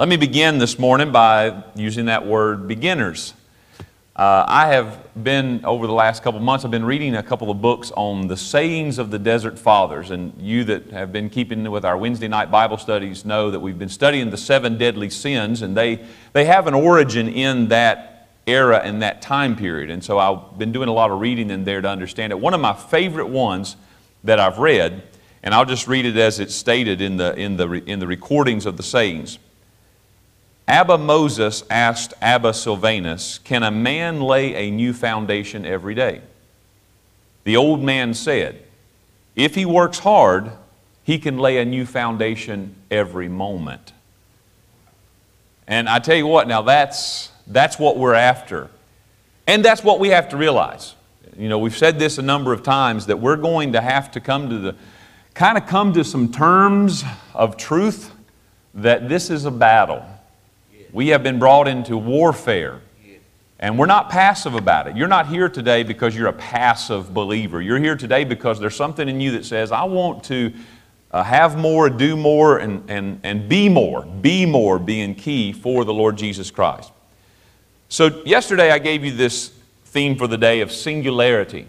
Let me begin this morning by using that word beginners. Uh, I have been, over the last couple months, I've been reading a couple of books on the sayings of the Desert Fathers. And you that have been keeping with our Wednesday night Bible studies know that we've been studying the seven deadly sins, and they, they have an origin in that era and that time period. And so I've been doing a lot of reading in there to understand it. One of my favorite ones that I've read, and I'll just read it as it's stated in the, in the, in the recordings of the sayings. Abba Moses asked Abba Sylvanus, Can a man lay a new foundation every day? The old man said, If he works hard, he can lay a new foundation every moment. And I tell you what, now that's, that's what we're after. And that's what we have to realize. You know, we've said this a number of times that we're going to have to come to the, kind of come to some terms of truth that this is a battle. We have been brought into warfare. And we're not passive about it. You're not here today because you're a passive believer. You're here today because there's something in you that says, I want to uh, have more, do more, and, and, and be more. Be more being key for the Lord Jesus Christ. So, yesterday I gave you this theme for the day of singularity.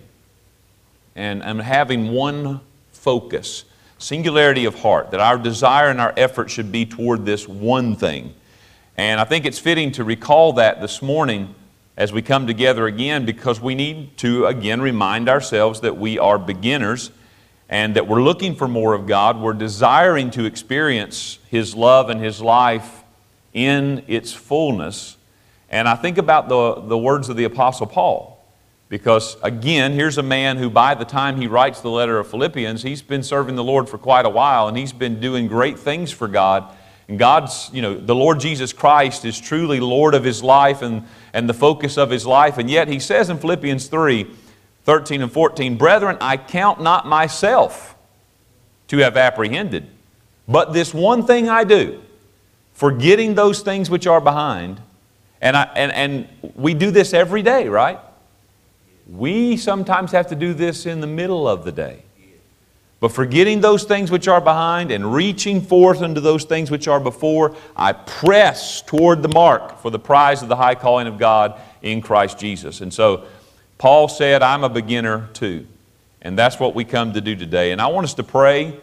And I'm having one focus singularity of heart, that our desire and our effort should be toward this one thing. And I think it's fitting to recall that this morning as we come together again because we need to again remind ourselves that we are beginners and that we're looking for more of God. We're desiring to experience His love and His life in its fullness. And I think about the, the words of the Apostle Paul. Because again, here's a man who, by the time he writes the letter of Philippians, he's been serving the Lord for quite a while and he's been doing great things for God. God's, you know, the Lord Jesus Christ is truly Lord of his life and, and the focus of his life. And yet he says in Philippians 3 13 and 14, Brethren, I count not myself to have apprehended, but this one thing I do, forgetting those things which are behind. And, I, and, and we do this every day, right? We sometimes have to do this in the middle of the day. But forgetting those things which are behind and reaching forth unto those things which are before, I press toward the mark for the prize of the high calling of God in Christ Jesus. And so Paul said, I'm a beginner too. And that's what we come to do today. And I want us to pray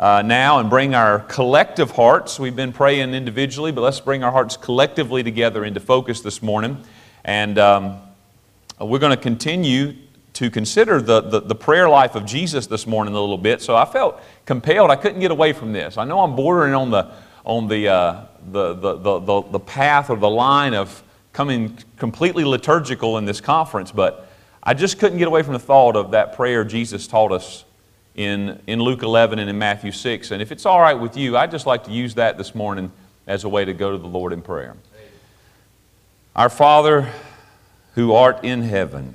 uh, now and bring our collective hearts. We've been praying individually, but let's bring our hearts collectively together into focus this morning. And um, we're going to continue to consider the, the, the, prayer life of Jesus this morning a little bit. So I felt compelled. I couldn't get away from this. I know I'm bordering on the, on the, uh, the, the, the, the path or the line of coming completely liturgical in this conference, but I just couldn't get away from the thought of that prayer Jesus taught us in, in Luke 11 and in Matthew 6. And if it's all right with you, I'd just like to use that this morning as a way to go to the Lord in prayer. Our Father who art in heaven,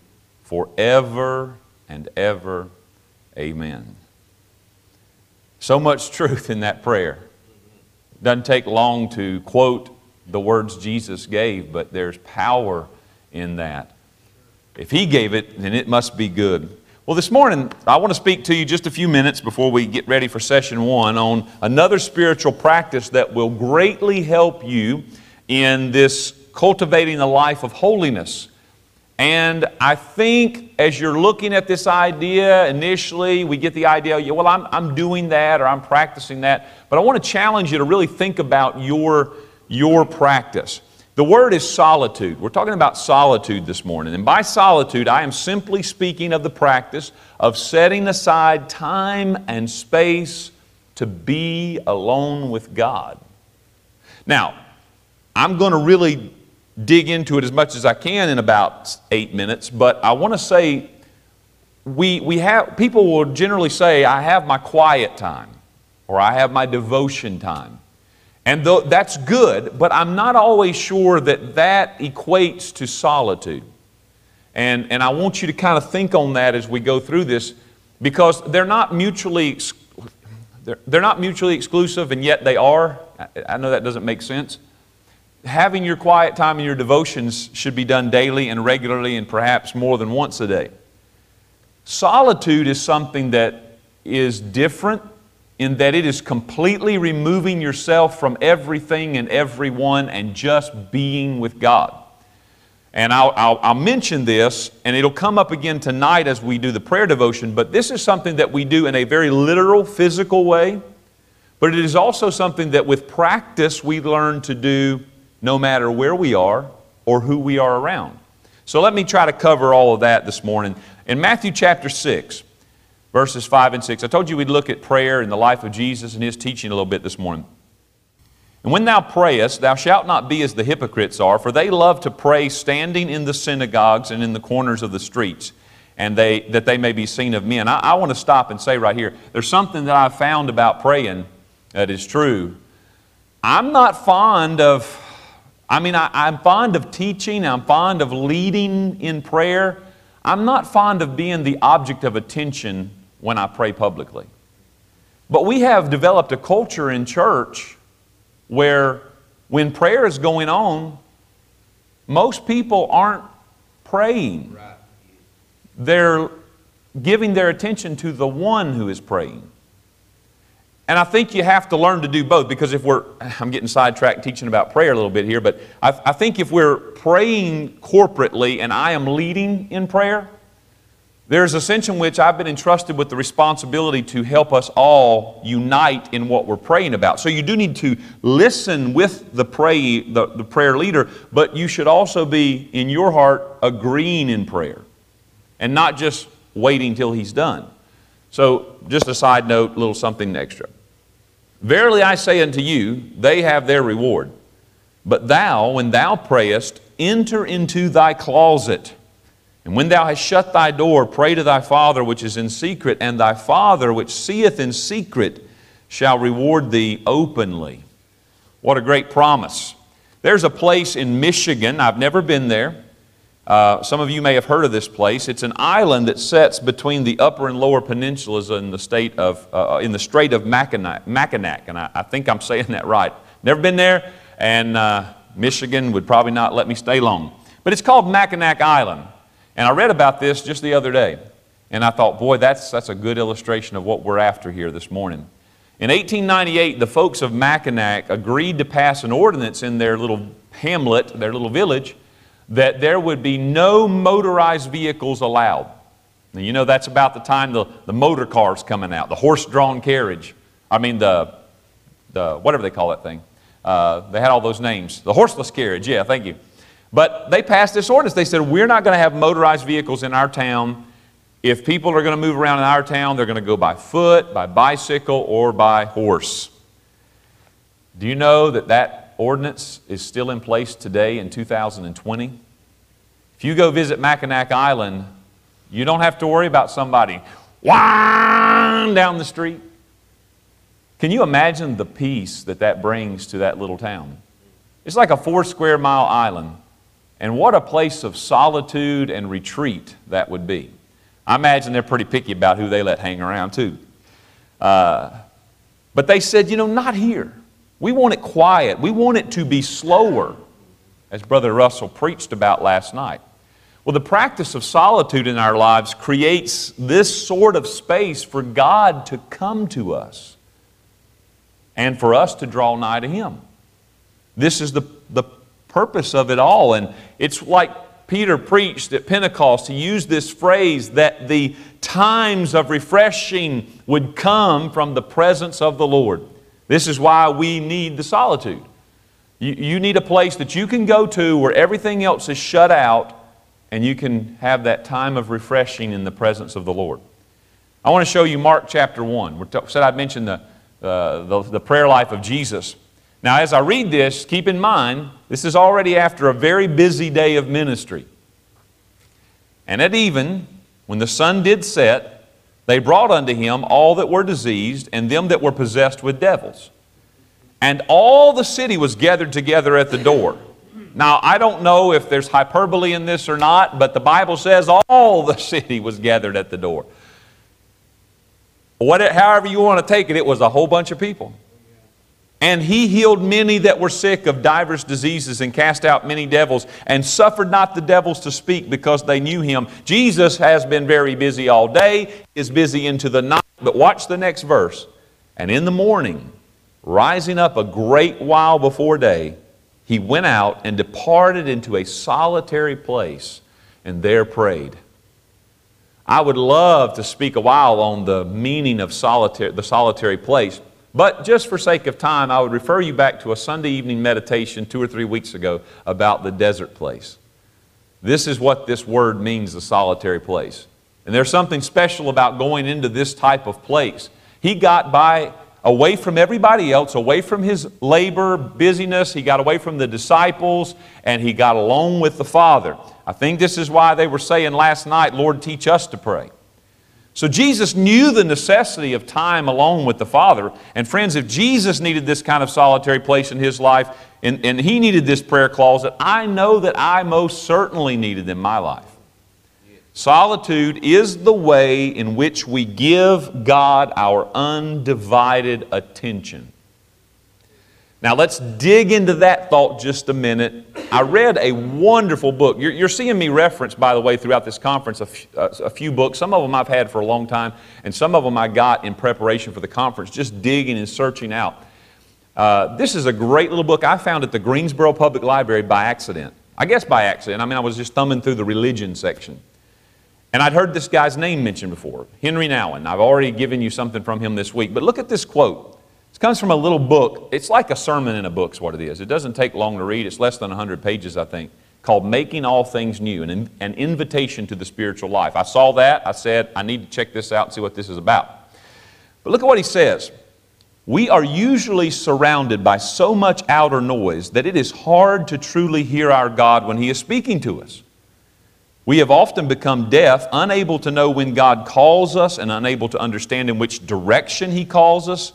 forever and ever. Amen. So much truth in that prayer. Doesn't take long to quote the words Jesus gave, but there's power in that. If He gave it, then it must be good. Well, this morning, I want to speak to you just a few minutes before we get ready for session one on another spiritual practice that will greatly help you in this cultivating a life of holiness. And I think as you're looking at this idea initially, we get the idea, yeah, well, I'm, I'm doing that or I'm practicing that. But I want to challenge you to really think about your, your practice. The word is solitude. We're talking about solitude this morning. And by solitude, I am simply speaking of the practice of setting aside time and space to be alone with God. Now, I'm going to really dig into it as much as I can in about eight minutes, but I want to say we, we have, people will generally say, I have my quiet time or I have my devotion time. And that's good, but I'm not always sure that that equates to solitude. And, and I want you to kind of think on that as we go through this because they're not mutually, they're, they're not mutually exclusive and yet they are. I, I know that doesn't make sense. Having your quiet time and your devotions should be done daily and regularly and perhaps more than once a day. Solitude is something that is different in that it is completely removing yourself from everything and everyone and just being with God. And I'll, I'll, I'll, mention this, and it'll come up again tonight as we do the prayer devotion, but this is something that we do in a very literal, physical way. But it is also something that with practice we learn to do no matter where we are or who we are around. So let me try to cover all of that this morning. In Matthew chapter 6, verses 5 and 6, I told you we'd look at prayer in the life of Jesus and his teaching a little bit this morning. And when thou prayest, thou shalt not be as the hypocrites are, for they love to pray standing in the synagogues and in the corners of the streets, and they, that they may be seen of men. I, I want to stop and say right here there's something that I've found about praying that is true. I'm not fond of, I mean, I, I'm fond of teaching, I'm fond of leading in prayer. I'm not fond of being the object of attention when I pray publicly. But we have developed a culture in church where when prayer is going on, most people aren't praying. They're giving their attention to the one who is praying. And I think you have to learn to do both because if we're, I'm getting sidetracked teaching about prayer a little bit here, but I, I think if we're praying corporately and I am leading in prayer, there's a sense in which I've been entrusted with the responsibility to help us all unite in what we're praying about. So you do need to listen with the, pray, the, the prayer leader, but you should also be in your heart agreeing in prayer and not just waiting till he's done. So, just a side note, a little something extra. Verily I say unto you, they have their reward. But thou, when thou prayest, enter into thy closet and when thou hast shut thy door, pray to thy Father which is in secret, and thy Father which seeth in secret shall reward thee openly. What a great promise. There's a place in Michigan, I've never been there. Uh, some of you may have heard of this place. It's an island that sits between the upper and lower peninsulas in the state of, uh, in the Strait of Mackinac, Mackinac and I, I, think I'm saying that right. Never been there, and uh, Michigan would probably not let me stay long. But it's called Mackinac Island. And I read about this just the other day, and I thought, boy, that's, that's a good illustration of what we're after here this morning. In 1898, the folks of Mackinac agreed to pass an ordinance in their little hamlet, their little village, that there would be no motorized vehicles allowed. Now, you know, that's about the time the, the motor cars coming out, the horse-drawn carriage. I mean, the, the whatever they call that thing. Uh, they had all those names. The horseless carriage, yeah, thank you. But they passed this ordinance. They said, We're not going to have motorized vehicles in our town. If people are going to move around in our town, they're going to go by foot, by bicycle, or by horse. Do you know that that ordinance is still in place today in 2020? If you go visit Mackinac Island, you don't have to worry about somebody whine down the street. Can you imagine the peace that that brings to that little town? It's like a four square mile island. And what a place of solitude and retreat that would be. I imagine they're pretty picky about who they let hang around, too. Uh, but they said, you know, not here. We want it quiet. We want it to be slower, as Brother Russell preached about last night. Well, the practice of solitude in our lives creates this sort of space for God to come to us and for us to draw nigh to Him. This is the, the purpose of it all. And it's like Peter preached at Pentecost. He used this phrase that the times of refreshing would come from the presence of the Lord. This is why we need the solitude. You, you need a place that you can go to where everything else is shut out and you can have that time of refreshing in the presence of the Lord. I want to show you Mark chapter 1. We said I mentioned the, uh, the, the prayer life of Jesus. Now, as I read this, keep in mind, this is already after a very busy day of ministry. And at even, when the sun did set, they brought unto him all that were diseased and them that were possessed with devils. and all the city was gathered together at the door. Now, I don't know if there's hyperbole in this or not, but the Bible says all the city was gathered at the door. What, however you want to take it, it was a whole bunch of people. And he healed many that were sick of divers diseases and cast out many devils and suffered not the devils to speak because they knew him. Jesus has been very busy all day, is busy into the night. But watch the next verse. And in the morning, rising up a great while before day, he went out and departed into a solitary place and there prayed. I would love to speak a while on the meaning of solitary, the solitary place. But just for sake of time, I would refer you back to a Sunday evening meditation two or three weeks ago about the desert place. This is what this word means, the solitary place. And there's something special about going into this type of place. He got by away from everybody else, away from his labor, busyness. He got away from the disciples, and he got alone with the Father. I think this is why they were saying last night, Lord, teach us to pray. So Jesus knew the necessity of time alone with the Father. And friends, if Jesus needed this kind of solitary place in his life, and, and he needed this prayer closet, I know that I most certainly needed in my life. Solitude is the way in which we give God our undivided attention. Now, let's dig into that thought just a minute. I read a wonderful book. You're, you're seeing me reference, by the way, throughout this conference, a, a few books. Some of them I've had for a long time, and some of them I got in preparation for the conference, just digging and searching out. Uh, this is a great little book I found at the Greensboro Public Library by accident. I guess by accident. I mean, I was just thumbing through the religion section. And I'd heard this guy's name mentioned before, Henri Nouwen. I've already given you something from him this week. But look at this quote comes from a little book. It's like a sermon in a book, is what it is. It doesn't take long to read. It's less than 100 pages, I think, called Making All Things New, an, an invitation to the spiritual life. I saw that. I said, I need to check this out and see what this is about. But look at what he says. We are usually surrounded by so much outer noise that it is hard to truly hear our God when He is speaking to us. We have often become deaf, unable to know when God calls us and unable to understand in which direction He calls us.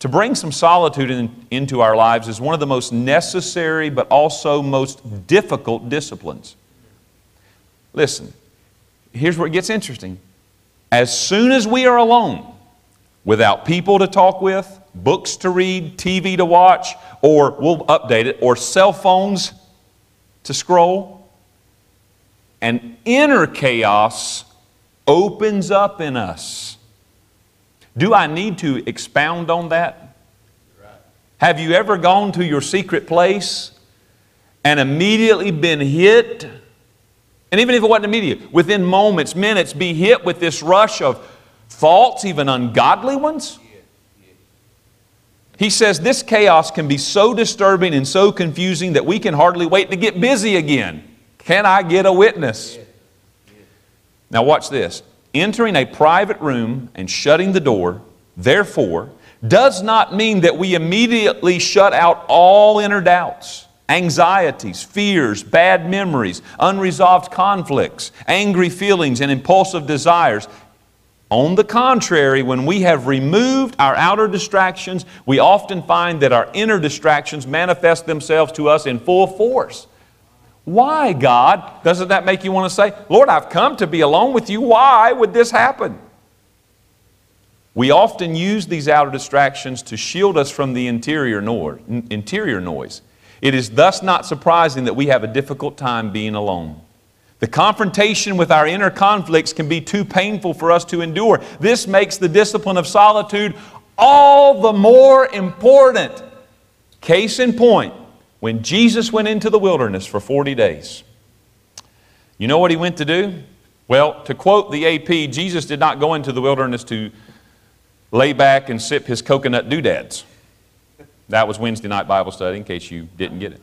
To bring some solitude in, into our lives is one of the most necessary but also most difficult disciplines. Listen, here's where it gets interesting. As soon as we are alone, without people to talk with, books to read, TV to watch, or we'll update it, or cell phones to scroll, an inner chaos opens up in us do I need to expound on that? Have you ever gone to your secret place and immediately been hit? And even if it wasn't immediate, within moments, minutes, be hit with this rush of thoughts, even ungodly ones? He says this chaos can be so disturbing and so confusing that we can hardly wait to get busy again. Can I get a witness? Now, watch this entering a private room and shutting the door, therefore, does not mean that we immediately shut out all inner doubts, anxieties, fears, bad memories, unresolved conflicts, angry feelings, and impulsive desires. On the contrary, when we have removed our outer distractions, we often find that our inner distractions manifest themselves to us in full force. Why, God? Doesn't that make you want to say, Lord, I've come to be alone with you. Why would this happen? We often use these outer distractions to shield us from the interior noise. It is thus not surprising that we have a difficult time being alone. The confrontation with our inner conflicts can be too painful for us to endure. This makes the discipline of solitude all the more important. Case in point, when Jesus went into the wilderness for 40 days, you know what he went to do? Well, to quote the AP, Jesus did not go into the wilderness to lay back and sip his coconut doodads. That was Wednesday night Bible study, in case you didn't get it.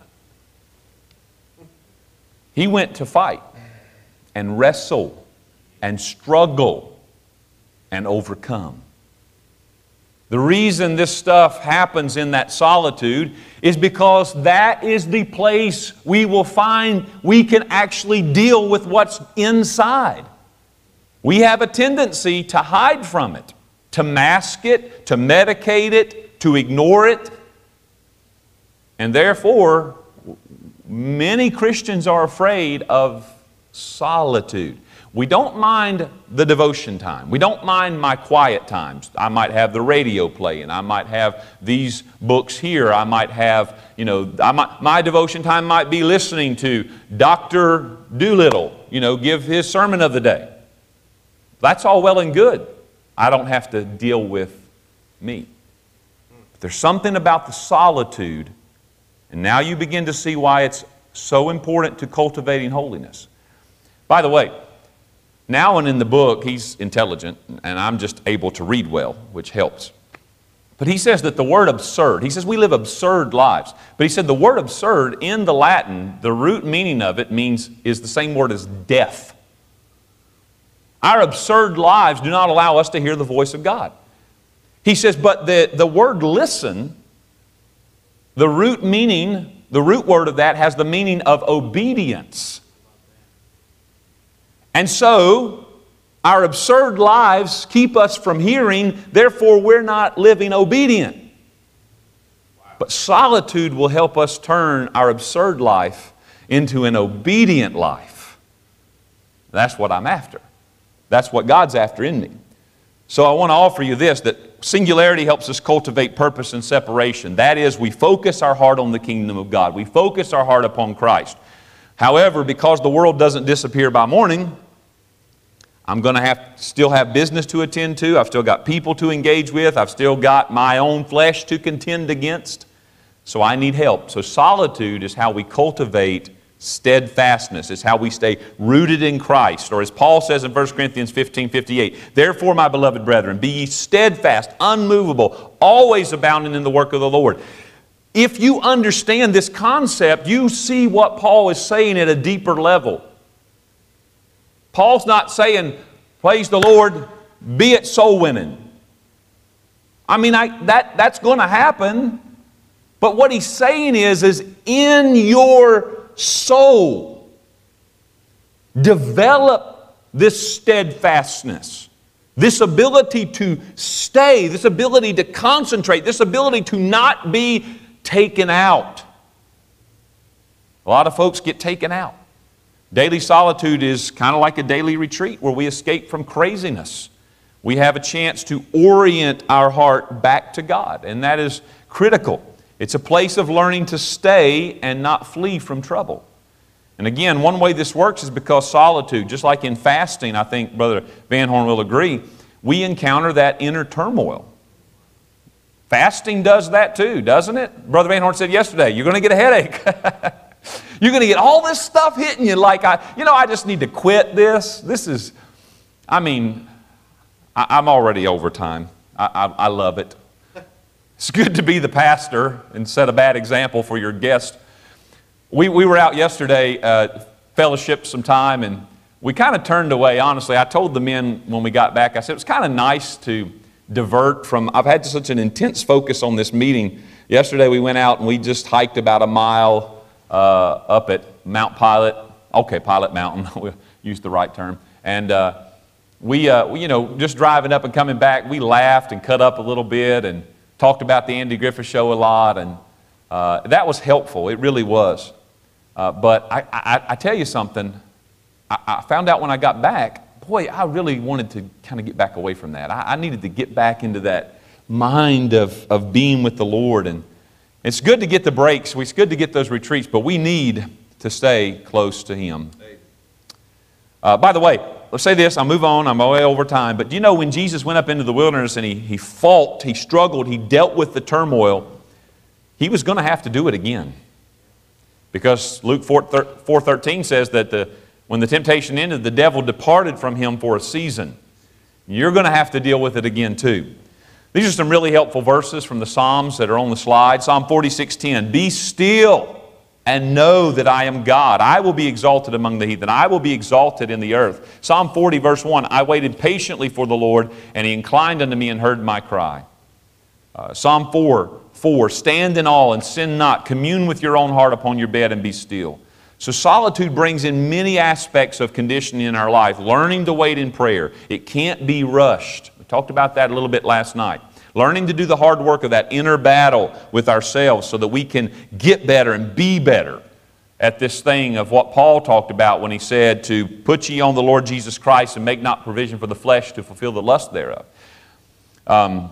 He went to fight and wrestle and struggle and overcome. The reason this stuff happens in that solitude is because that is the place we will find we can actually deal with what's inside. We have a tendency to hide from it, to mask it, to medicate it, to ignore it. And therefore, many Christians are afraid of solitude. We don't mind the devotion time. We don't mind my quiet times. I might have the radio playing. I might have these books here. I might have, you know, might, my devotion time might be listening to Dr. Doolittle, you know, give his sermon of the day. That's all well and good. I don't have to deal with me. But there's something about the solitude, and now you begin to see why it's so important to cultivating holiness. By the way, Nouwen in the book, he's intelligent, and I'm just able to read well, which helps. But he says that the word absurd, he says we live absurd lives. But he said the word absurd in the Latin, the root meaning of it means is the same word as death. Our absurd lives do not allow us to hear the voice of God. He says, but the, the word listen, the root meaning, the root word of that has the meaning of obedience. And so, our absurd lives keep us from hearing, therefore, we're not living obedient. But solitude will help us turn our absurd life into an obedient life. That's what I'm after. That's what God's after in me. So I want to offer you this that singularity helps us cultivate purpose and separation. That is, we focus our heart on the kingdom of God, we focus our heart upon Christ. However, because the world doesn't disappear by morning, I'm going to have still have business to attend to. I've still got people to engage with. I've still got my own flesh to contend against. So I need help. So solitude is how we cultivate steadfastness. It's how we stay rooted in Christ. Or as Paul says in 1 Corinthians 15 58, Therefore, my beloved brethren, be ye steadfast, unmovable, always abounding in the work of the Lord. If you understand this concept, you see what Paul is saying at a deeper level. Paul's not saying, praise the Lord, be it soul winning. I mean, I, that, that's going to happen. But what he's saying is, is in your soul, develop this steadfastness, this ability to stay, this ability to concentrate, this ability to not be taken out. A lot of folks get taken out. Daily solitude is kind of like a daily retreat where we escape from craziness. We have a chance to orient our heart back to God, and that is critical. It's a place of learning to stay and not flee from trouble. And again, one way this works is because solitude, just like in fasting, I think Brother Van Horn will agree, we encounter that inner turmoil. Fasting does that too, doesn't it? Brother Van Horn said yesterday, you're going to get a headache. You're going to get all this stuff hitting you like, I, you know, I just need to quit this. This is, I mean, I, am already over time. I, I, I love it. It's good to be the pastor and set a bad example for your guest. We, we were out yesterday, uh, fellowship some time, and we kind of turned away, honestly. I told the men when we got back, I said, it was kind of nice to divert from, I've had such an intense focus on this meeting. Yesterday we went out and we just hiked about a mile up at Mount Pilot. Okay, Pilot Mountain, we'll use the right term. And uh, we, uh, we, you know, just driving up and coming back, we laughed and cut up a little bit and talked about the Andy Griffith Show a lot. And uh, that was helpful. It really was. Uh, but I, I, I, tell you something, I, I, found out when I got back, boy, I really wanted to kind of get back away from that. I, I needed to get back into that mind of, of being with the Lord and it's good to get the breaks, it's good to get those retreats, but we need to stay close to Him. Uh, by the way, let's say this, I'll move on, I'm way over time, but do you know when Jesus went up into the wilderness and he, he fought, he struggled, he dealt with the turmoil, he was going to have to do it again. Because Luke 4.13 says that the, when the temptation ended, the devil departed from him for a season. You're going to have to deal with it again too. These are some really helpful verses from the Psalms that are on the slide. Psalm 46:10. Be still and know that I am God. I will be exalted among the heathen. I will be exalted in the earth. Psalm 40, verse 1. I waited patiently for the Lord, and he inclined unto me and heard my cry. Uh, Psalm 4, 4. Stand in awe and sin not. Commune with your own heart upon your bed and be still. So, solitude brings in many aspects of conditioning in our life. Learning to wait in prayer, it can't be rushed. We talked about that a little bit last night. Learning to do the hard work of that inner battle with ourselves so that we can get better and be better at this thing of what Paul talked about when he said to put ye on the Lord Jesus Christ and make not provision for the flesh to fulfill the lust thereof. Um,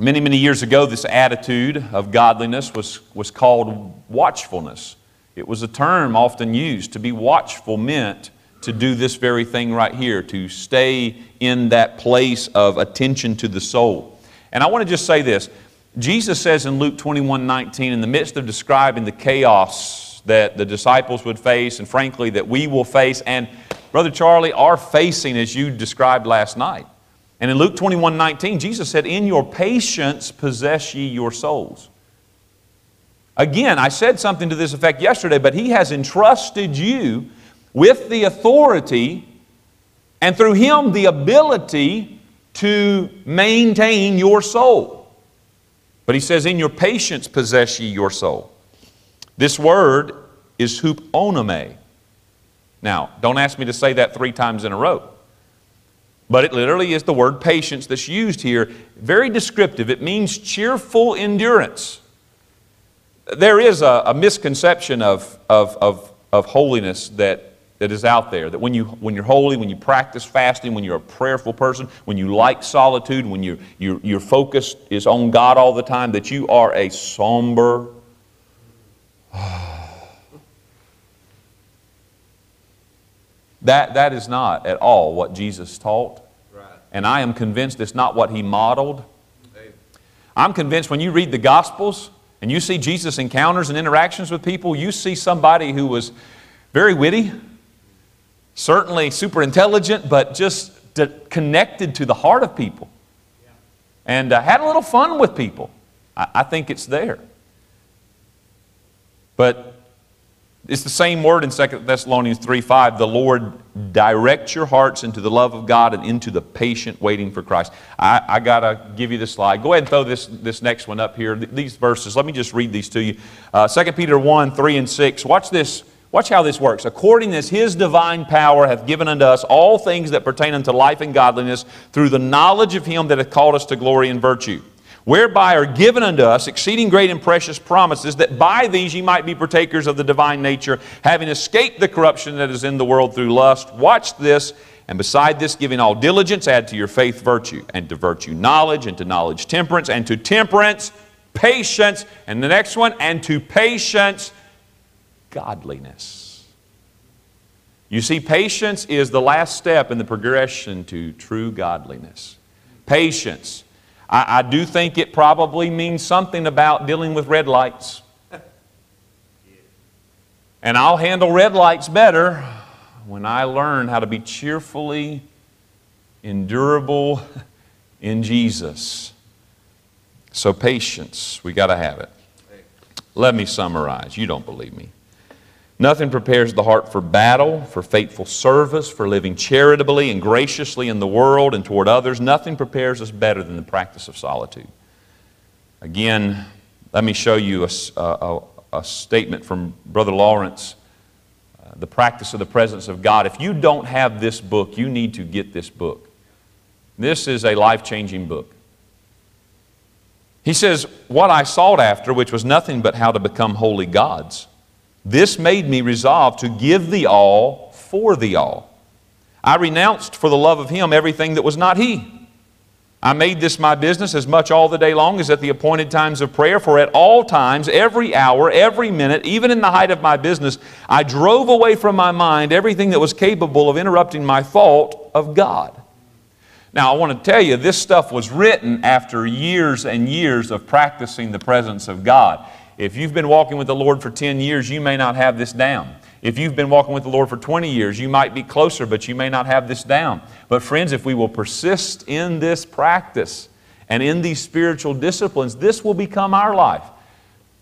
many, many years ago, this attitude of godliness was, was called watchfulness. It was a term often used. To be watchful meant to do this very thing right here, to stay in that place of attention to the soul. And I want to just say this. Jesus says in Luke 21 19, in the midst of describing the chaos that the disciples would face, and frankly, that we will face, and Brother Charlie, are facing as you described last night. And in Luke 21 19, Jesus said, In your patience possess ye your souls. Again, I said something to this effect yesterday, but He has entrusted you with the authority and through Him the ability to maintain your soul. But He says, In your patience possess ye your soul. This word is hupomone. Now, don't ask me to say that three times in a row. But it literally is the word patience that's used here. Very descriptive. It means cheerful endurance there is a, a misconception of, of, of, of holiness that, that is out there. That when, you, when you're holy, when you practice fasting, when you're a prayerful person, when you like solitude, when you, you, your focus is on God all the time, that you are a somber, that, that is not at all what Jesus taught. Right. And I am convinced it's not what he modeled. I'm convinced when you read the Gospels, and you see Jesus' encounters and interactions with people, you see somebody who was very witty, certainly super intelligent, but just connected to the heart of people and uh, had a little fun with people. I, I think it's there. But it's the same word in 2 Thessalonians 3 5. The Lord directs your hearts into the love of God and into the patient waiting for Christ. I, I got to give you the slide. Go ahead and throw this, this next one up here. These verses, let me just read these to you. Uh, 2 Peter 1 3 and 6. Watch this. Watch how this works. According as his divine power hath given unto us all things that pertain unto life and godliness through the knowledge of him that hath called us to glory and virtue whereby are given unto us exceeding great and precious promises, that by these ye might be partakers of the divine nature, having escaped the corruption that is in the world through lust. Watch this. And beside this, giving all diligence, add to your faith virtue, and to virtue knowledge, and to knowledge temperance, and to temperance patience, and the next one, and to patience godliness. You see, patience is the last step in the progression to true godliness. Patience I, I do think it probably means something about dealing with red lights. And I'll handle red lights better when I learn how to be cheerfully endurable in Jesus. So, patience, we got to have it. Let me summarize. You don't believe me. Nothing prepares the heart for battle, for faithful service, for living charitably and graciously in the world and toward others. Nothing prepares us better than the practice of solitude. Again, let me show you a, a, a statement from Brother Lawrence uh, The Practice of the Presence of God. If you don't have this book, you need to get this book. This is a life changing book. He says, What I sought after, which was nothing but how to become wholly God's this made me resolve to give the all for the all. I renounced for the love of him everything that was not he. I made this my business as much all the day long as at the appointed times of prayer, for at all times, every hour, every minute, even in the height of my business, I drove away from my mind everything that was capable of interrupting my thought of God. Now, I want to tell you, this stuff was written after years and years of practicing the presence of God. If you've been walking with the Lord for 10 years, you may not have this down. If you've been walking with the Lord for 20 years, you might be closer, but you may not have this down. But, friends, if we will persist in this practice and in these spiritual disciplines, this will become our life.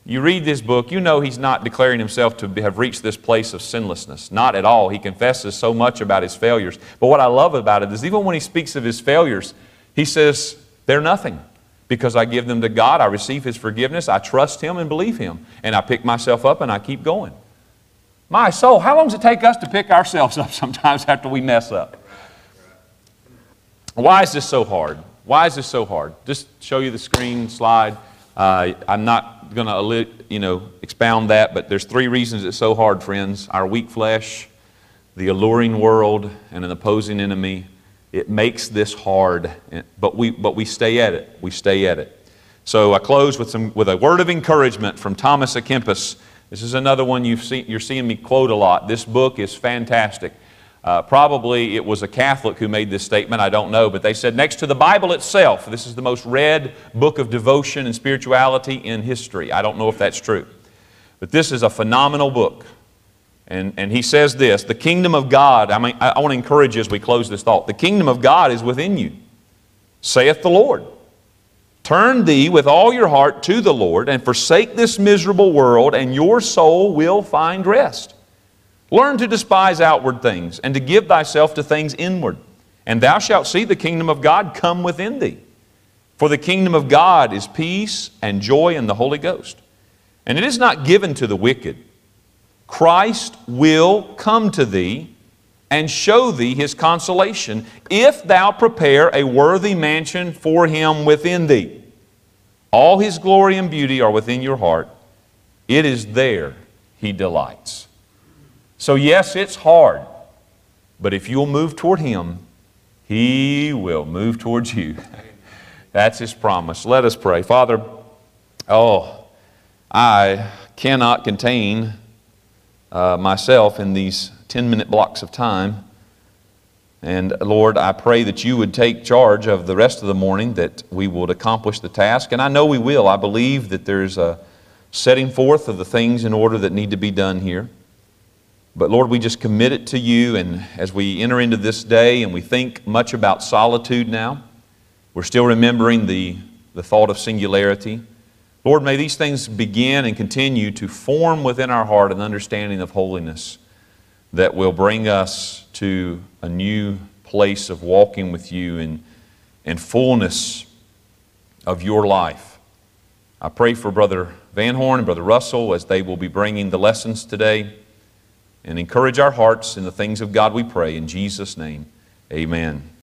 You read this book, you know he's not declaring himself to have reached this place of sinlessness. Not at all. He confesses so much about his failures. But what I love about it is even when he speaks of his failures, he says, they're nothing because I give them to God. I receive His forgiveness. I trust Him and believe Him. And I pick myself up and I keep going. My soul, how long does it take us to pick ourselves up sometimes after we mess up? Why is this so hard? Why is this so hard? Just show you the screen slide. Uh, I'm not going to you know, expound that, but there's three reasons it's so hard, friends. Our weak flesh, the alluring world, and an opposing enemy. It makes this hard, but we, but we stay at it. We stay at it. So I close with, some, with a word of encouragement from Thomas à Kempis. This is another one you've seen, you're seeing me quote a lot. This book is fantastic. Uh, probably it was a Catholic who made this statement, I don't know, but they said next to the Bible itself, this is the most read book of devotion and spirituality in history. I don't know if that's true. But this is a phenomenal book. And, and he says this the kingdom of God, I, mean, I, I want to encourage you as we close this thought. The kingdom of God is within you, saith the Lord. Turn thee with all your heart to the Lord and forsake this miserable world, and your soul will find rest. Learn to despise outward things and to give thyself to things inward, and thou shalt see the kingdom of God come within thee. For the kingdom of God is peace and joy in the Holy Ghost. And it is not given to the wicked Christ will come to thee and show thee his consolation if thou prepare a worthy mansion for him within thee. All his glory and beauty are within your heart. It is there he delights. So, yes, it's hard, but if you'll move toward him, he will move towards you. That's his promise. Let us pray. Father, oh, I cannot contain uh, myself in these 10 minute blocks of time. And Lord, I pray that you would take charge of the rest of the morning, that we would accomplish the task. And I know we will. I believe that there's a setting forth of the things in order that need to be done here. But Lord, we just commit it to you. And as we enter into this day and we think much about solitude now, we're still remembering the, the thought of singularity. Lord, may these things begin and continue to form within our heart an understanding of holiness that will bring us to a new place of walking with you in, in fullness of your life. I pray for Brother Van Horn and Brother Russell as they will be bringing the lessons today and encourage our hearts in the things of God we pray. In Jesus' name, amen.